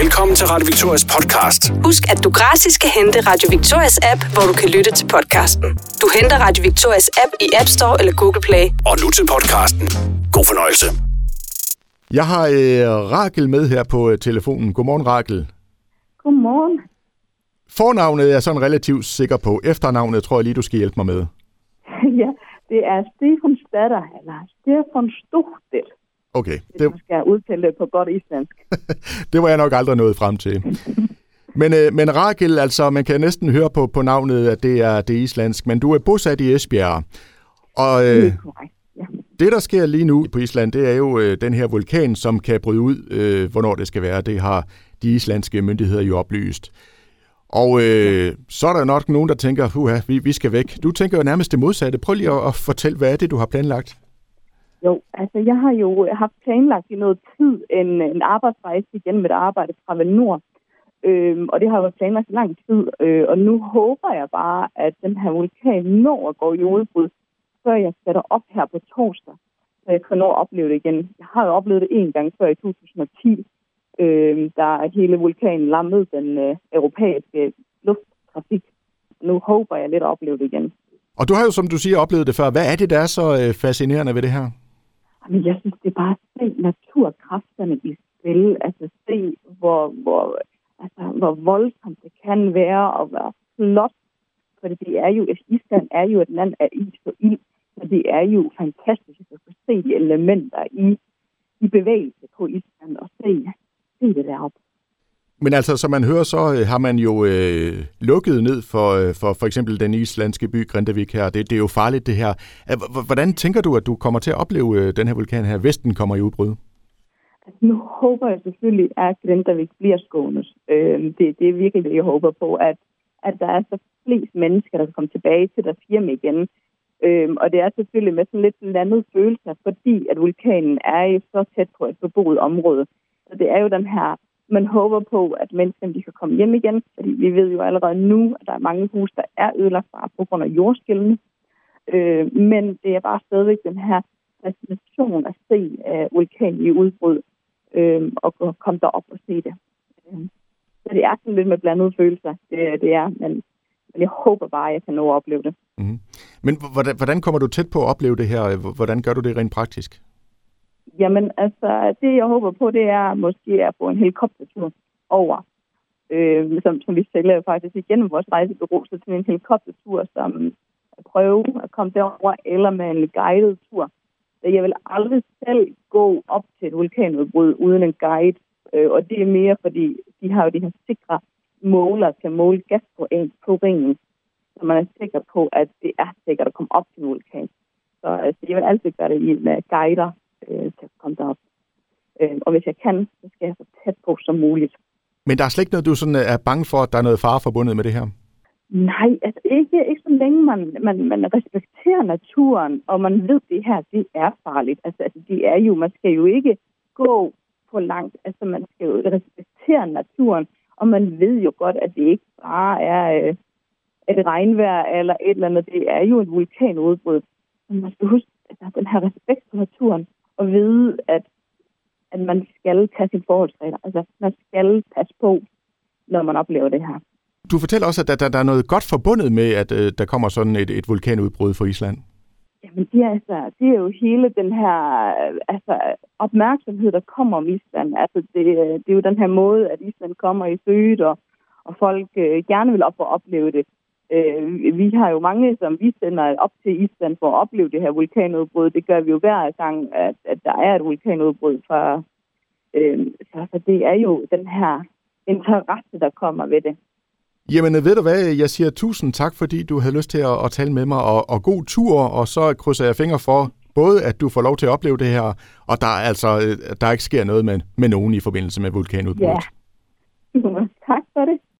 Velkommen til Radio Victorias podcast. Husk, at du gratis kan hente Radio Victorias app, hvor du kan lytte til podcasten. Du henter Radio Victorias app i App Store eller Google Play. Og nu til podcasten. God fornøjelse. Jeg har øh, Rakel med her på øh, telefonen. Godmorgen, Rakel. Godmorgen. Fornavnet er jeg sådan relativt sikker på. Efternavnet tror jeg lige, du skal hjælpe mig med. ja, det er Stefan Statter, eller Stefan Stuchtel, Okay, hvis det, man skal udtale det på godt islandsk. det var jeg nok aldrig nået frem til. Men, øh, men Rakel, altså, man kan næsten høre på, på navnet, at det er, det er islandsk, men du er bosat i Esbjerg. Og Det øh, er korrekt. Ja. det, der sker lige nu på Island, det er jo øh, den her vulkan, som kan bryde ud, øh, hvornår det skal være. Det har de islandske myndigheder jo oplyst. Og øh, så er der nok nogen, der tænker, Huha, vi, vi skal væk. Du tænker jo nærmest det modsatte. Prøv lige at, at fortælle, hvad er det, du har planlagt? Jo, altså jeg har jo haft planlagt i noget tid en, en arbejdsrejse igen med et arbejde fra Valnord. Øhm, og det har været planlagt i lang tid. Øh, og nu håber jeg bare, at den her vulkan når at gå i udbrud, før jeg sætter op her på torsdag. Så jeg kan nå at opleve det igen. Jeg har jo oplevet det en gang før i 2010, øh, da hele vulkanen lammede den øh, europæiske lufttrafik. Nu håber jeg lidt at opleve det igen. Og du har jo, som du siger, oplevet det før. Hvad er det, der er så øh, fascinerende ved det her? Men jeg synes, det er bare at se naturkræfterne i spil. Altså se, hvor, hvor, altså, hvor voldsomt det kan være, og hvor flot. For det er jo, Island er jo et land af is og ild. Så det er jo fantastisk at få se de elementer i, i bevægelse på Island og se, se det deroppe. Men altså, som man hører, så øh, har man jo øh, lukket ned for, øh, for for eksempel den islandske by Grindavik her. Det, det er jo farligt, det her. Hvordan tænker du, at du kommer til at opleve øh, den her vulkan her, hvis den kommer i udbrud? Altså, nu håber jeg selvfølgelig, at Grindavik bliver skånet. Øh, det, det er virkelig det, jeg håber på, at, at der er så flest mennesker, der kan komme tilbage til deres hjem igen. Øhm, og det er selvfølgelig med sådan lidt blandet følelser, fordi at vulkanen er jo så tæt på et beboet område. Så det er jo den her, man håber på, at menneskene de kan komme hjem igen, fordi vi ved jo allerede nu, at der er mange huse, der er ødelagt bare på grund af jordskælvene. Øh, men det er bare stadigvæk den her fascination at se øh, vulkanen i udbrud øh, og komme derop og se det. Øh, så det er sådan lidt med blandede følelser, det, det er, men, men jeg håber bare, at jeg kan nå at opleve det. Mm-hmm. Men hvordan, hvordan kommer du tæt på at opleve det her? Hvordan gør du det rent praktisk? Jamen, altså, det jeg håber på, det er måske at få en helikoptertur over, øh, som, som vi sælger jo faktisk igennem vores rejsebureau, så til en helikoptertur, som at prøve at komme derover, eller med en guided tur. Jeg vil aldrig selv gå op til et vulkanudbrud uden en guide, øh, og det er mere, fordi de har jo de her sikre måler til at måle gas på, en, på ringen, så man er sikker på, at det er sikkert at komme op til en vulkan. Så altså, jeg vil altid gøre det i med guider øh, at komme derop. Øh, og hvis jeg kan, så skal jeg så tæt på som muligt. Men der er slet ikke noget, du sådan øh, er bange for, at der er noget fare forbundet med det her? Nej, altså ikke, ikke så længe man, man, man respekterer naturen, og man ved, at det her, det er farligt. Altså, altså det er jo, man skal jo ikke gå for langt. Altså man skal jo respektere naturen, og man ved jo godt, at det ikke bare er øh, et regnvejr eller et eller andet. Det er jo et vulkanudbrud. Men man skal huske, at der er den her respekt for naturen, og vide, at, at man skal tage sine forholdsregler. Altså man skal passe på, når man oplever det her. Du fortæller også, at der, der, der er noget godt forbundet med, at øh, der kommer sådan et, et vulkanudbrud for Island. Jamen, det er, altså, det er jo hele den her øh, altså, opmærksomhed, der kommer om Island. Altså, det, øh, det er jo den her måde, at Island kommer i søget, og, og folk øh, gerne vil op og opleve det. Øh, vi har jo mange, som vi sender op til Island for at opleve det her vulkanudbrud. Det gør vi jo hver gang, at, at der er et vulkanudbrud. Fra, øh, så, så det er jo den her interesse, der kommer ved det. Jamen, ved du hvad? Jeg siger tusind tak, fordi du havde lyst til at, at tale med mig, og, og god tur, og så krydser jeg fingre for, både at du får lov til at opleve det her, og der er altså, øh, der ikke sker noget med, med nogen i forbindelse med vulkanudbruddet. Ja.